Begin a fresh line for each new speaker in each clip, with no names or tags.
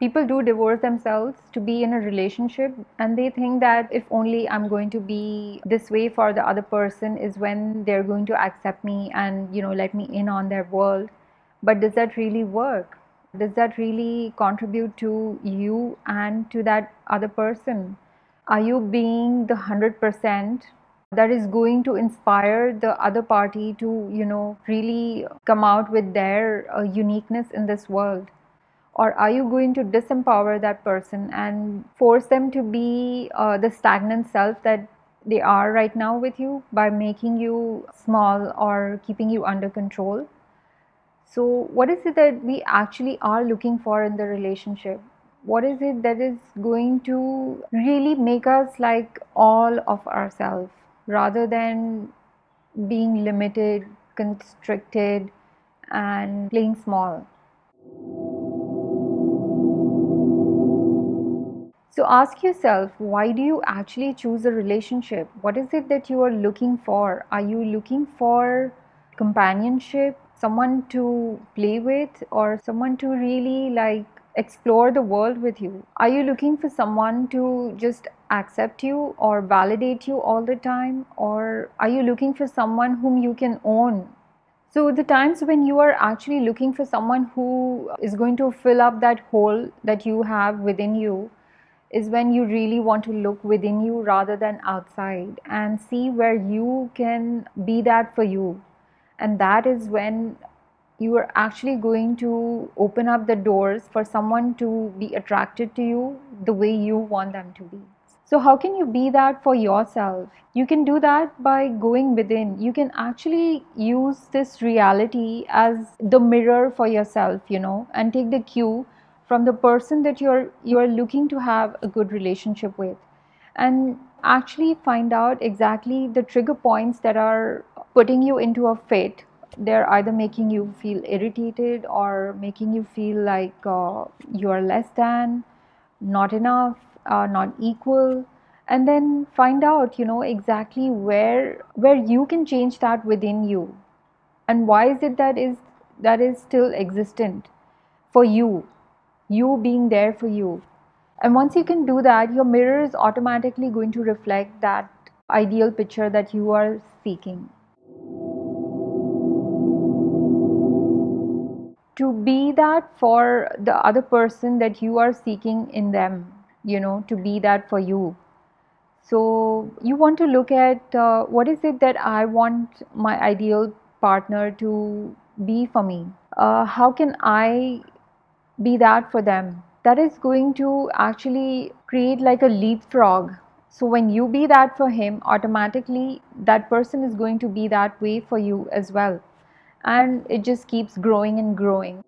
people do divorce themselves to be in a relationship and they think that if only i'm going to be this way for the other person is when they're going to accept me and you know let me in on their world. But does that really work? Does that really contribute to you and to that other person? Are you being the 100% that is going to inspire the other party to you know really come out with their uh, uniqueness in this world or are you going to disempower that person and force them to be uh, the stagnant self that they are right now with you by making you small or keeping you under control? So what is it that we actually are looking for in the relationship? What is it that is going to really make us like all of ourselves rather than being limited constricted and playing small So ask yourself, why do you actually choose a relationship? What is it that you are looking for? Are you looking for companionship, someone to play with, or someone to really like explore the world with you? Are you looking for someone to just accept you or validate you all the time? Or are you looking for someone whom you can own? So, the times when you are actually looking for someone who is going to fill up that hole that you have within you, is when you really want to look within you rather than outside and see where you can be that for you. And that is when you are actually going to open up the doors for someone to be attracted to you the way you want them to be. So, how can you be that for yourself? You can do that by going within. You can actually use this reality as the mirror for yourself, you know, and take the cue from the person that you're you're looking to have a good relationship with and actually find out exactly the trigger points that are putting you into a fit. They're either making you feel irritated or making you feel like uh, you are less than not enough uh, not equal. And then find out you know exactly where where you can change that within you. And why is it that is that is still existent for you you being there for you. And once you can do that, your mirror is automatically going to reflect that ideal picture that you are seeking. To be that for the other person that you are seeking in them, you know, to be that for you. So, you want to look at uh, what is it that I want my ideal partner to be for me? Uh, how can I be that for them. That is going to actually create like a leapfrog. So when you be that for him, automatically that person is going to be that way for you as well. And it just keeps growing and growing.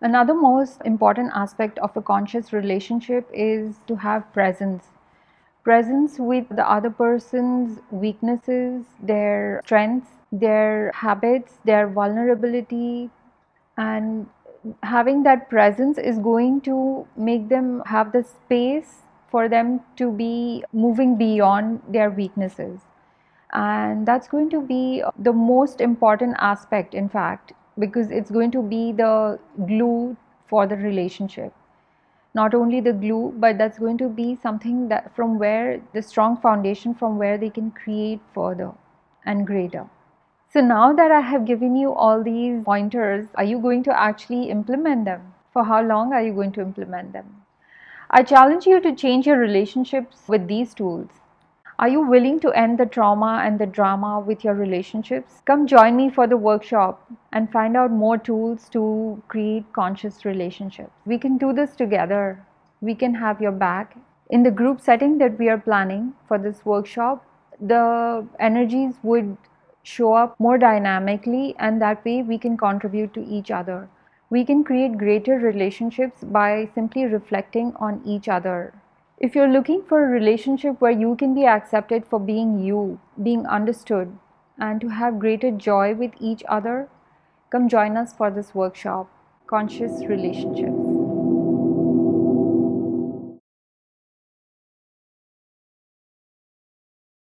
Another most important aspect of a conscious relationship is to have presence. Presence with the other person's weaknesses, their strengths, their habits, their vulnerability, and having that presence is going to make them have the space for them to be moving beyond their weaknesses. And that's going to be the most important aspect, in fact, because it's going to be the glue for the relationship. Not only the glue, but that's going to be something that from where the strong foundation from where they can create further and greater. So now that I have given you all these pointers, are you going to actually implement them? For how long are you going to implement them? I challenge you to change your relationships with these tools. Are you willing to end the trauma and the drama with your relationships? Come join me for the workshop and find out more tools to create conscious relationships. We can do this together. We can have your back. In the group setting that we are planning for this workshop, the energies would show up more dynamically, and that way we can contribute to each other. We can create greater relationships by simply reflecting on each other. If you're looking for a relationship where you can be accepted for being you, being understood, and to have greater joy with each other, come join us for this workshop Conscious Relationships.